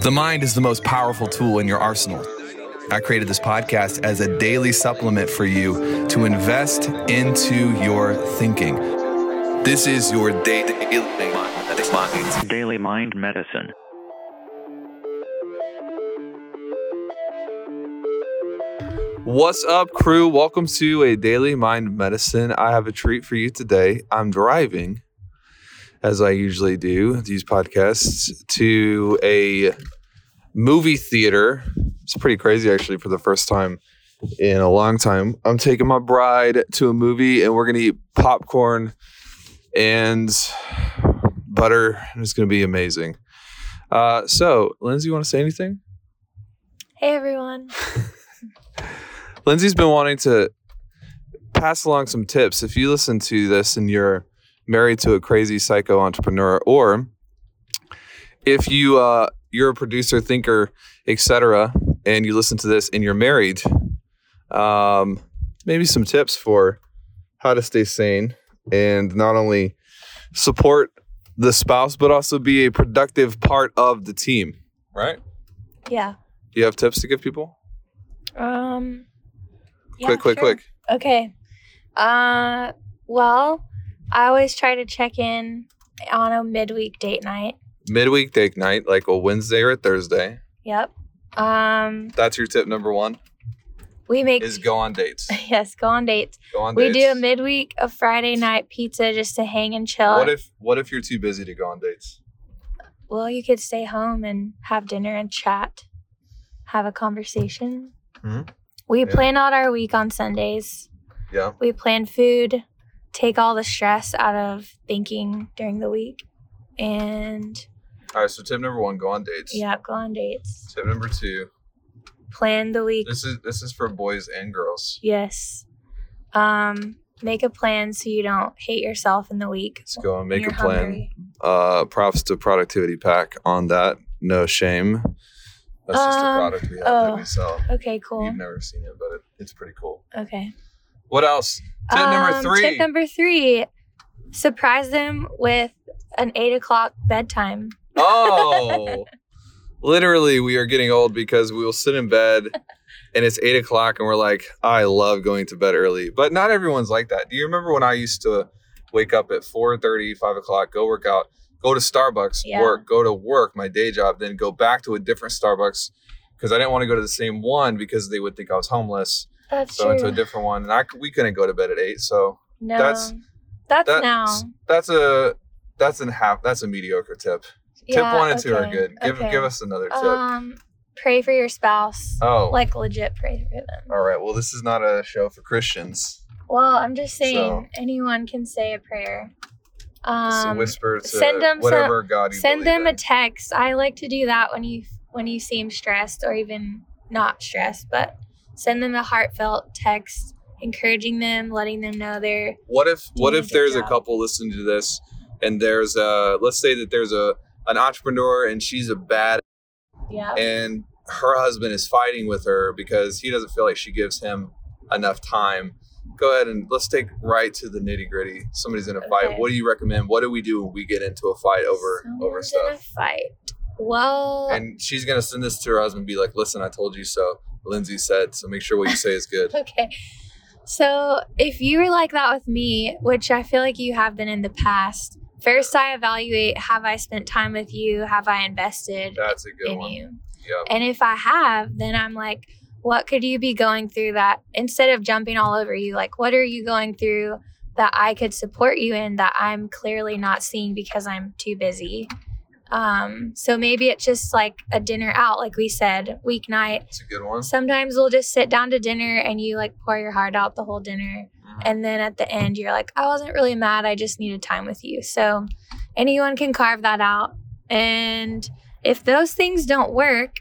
The mind is the most powerful tool in your arsenal. I created this podcast as a daily supplement for you to invest into your thinking. This is your Daily Mind Medicine. What's up, crew? Welcome to a Daily Mind Medicine. I have a treat for you today. I'm driving, as I usually do, these podcasts, to a movie theater. It's pretty crazy, actually, for the first time in a long time. I'm taking my bride to a movie, and we're going to eat popcorn and butter. And it's going to be amazing. Uh, so, Lindsey, you want to say anything? Hey everyone. Lindsey's been wanting to pass along some tips. If you listen to this and you're married to a crazy psycho entrepreneur, or if you uh, you're a producer, thinker, etc., and you listen to this and you're married, um, maybe some tips for how to stay sane and not only support the spouse but also be a productive part of the team. Right? Yeah. Do you have tips to give people? Um. yeah, quick, quick, sure. quick. Okay. Uh. Well, I always try to check in on a midweek date night. midweek date night, like a Wednesday or a Thursday. Yep. Um. That's your tip number one. We make Is go on dates. yes go on dates. Go on We dates. do a midweek a Friday night pizza just to hang and chill. What if What if you're too busy to go on dates? well, you could stay home and have dinner and chat, have a conversation. Mhm. We Yeah. plan out our week on Sundays. Yeah. We plan food, take all the stress out of thinking during the week, and All right. So tip number one: go on dates. yeah, go on dates. Tip number two: Plan the week. this is this is for boys and girls. Yes. Um, make a plan so you don't hate yourself in the week. Let's go and when make a you're plan. hungry. Uh, props to Productivity Pack on that. No shame. That's just a Um, product we have oh. that we sell. Okay, cool. You've never seen it, but it, it's pretty cool. Okay. What else? Tip number Um, three. Tip number three: surprise them with an eight o'clock bedtime. Oh, literally, we are getting old because we will sit in bed and it's eight o'clock and we're like, I love going to bed early. But not everyone's like that. Do you remember when I used to wake up at 4 5 o'clock, go work out, go to Starbucks, Yeah. work, go to work, my day job, then go back to a different Starbucks because I didn't want to go to the same one because they would think I was homeless. That's So I went to a different one and I, we couldn't go to bed at eight. So no, that's- that's, that's, now. that's a, that's a half, that's a mediocre tip. Tip one and two are good. Give, okay. give us another tip. Um, pray for your spouse. Oh, Like legit pray for them. all right. Well, this is not a show for Christians. Well, I'm just saying So- anyone can say a prayer. Um, whisper to send them whatever God you send them a text. I like to do that when you when you seem stressed or even not stressed, but send them a heartfelt text, encouraging them, letting them know they're what if what a if good there's a couple listening to this and there's a let's say that there's a an entrepreneur and she's a bad yeah. and her husband is fighting with her because he doesn't feel like she gives him enough time. Go ahead and let's take right to the nitty gritty. Somebody's in a fight. What do you recommend? What do we do when we get into a fight over over Someone's in a stuff? fight. Well, And she's gonna send this to her husband, and be like, "Listen, I told you so." Lindsey said, so make sure what you say is good. okay. So if you were like that with me, which I feel like you have been in the past, first I evaluate have I spent time with you? Have I invested That's a good in one. you? Yep. And if I have, then I'm like, what could you be going through that instead of jumping all over you? Like, what are you going through that I could support you in that I'm clearly not seeing because I'm too busy? Um, so maybe it's just like a dinner out, like we said, weeknight. It's a good one. Sometimes we'll just sit down to dinner and you like pour your heart out the whole dinner. Mhm. And then at the end, you're like, I wasn't really mad. I just needed time with you. So anyone can carve that out. And if those things don't work,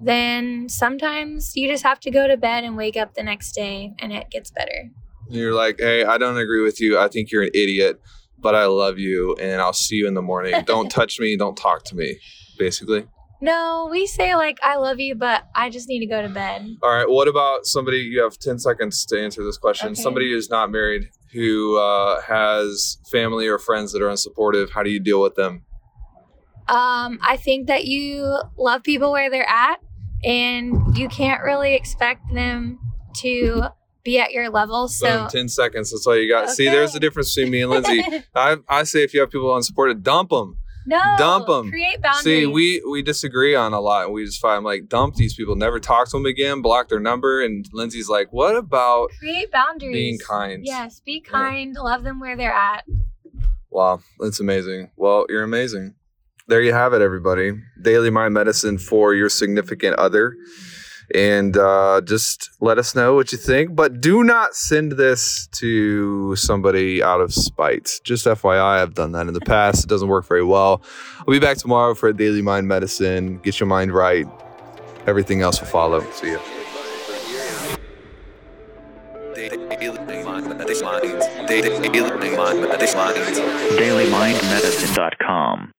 then sometimes you just have to go to bed and wake up the next day and it gets better. You're like, hey, I don't agree with you. I think you're an idiot, but I love you, and I'll see you in the morning. Don't touch me. Don't talk to me. Basically. No, we say like, I love you, but I just need to go to bed. All right. What about somebody? You have ten seconds to answer this question. Okay. Somebody who's not married, who uh, has family or friends that are unsupportive. How do you deal with them? Um, I think that you love people where they're at, and you can't really expect them to be at your level. So Boom, 10 seconds. That's all you got. See, there's Okay. the difference between me and Lindsey. I, I say if you have people unsupported, dump them. no, Dump 'em. Create boundaries. See, we we disagree on a lot, and we just find like dump these people, never talk to them again, block their number. And Lindsey's like, "What about create boundaries. being kind?" Yes, be kind. Love them where they're at. Wow, that's amazing. Well, you're amazing. There you have it, everybody. Daily Mind Medicine for your significant other. And uh, just let us know what you think. But do not send this to somebody out of spite. Just FYI, I've done that in the past. It doesn't work very well. I'll be back tomorrow for Daily Mind Medicine. Get your mind right. Everything else will follow. See ya. DailyMindMedicine.com.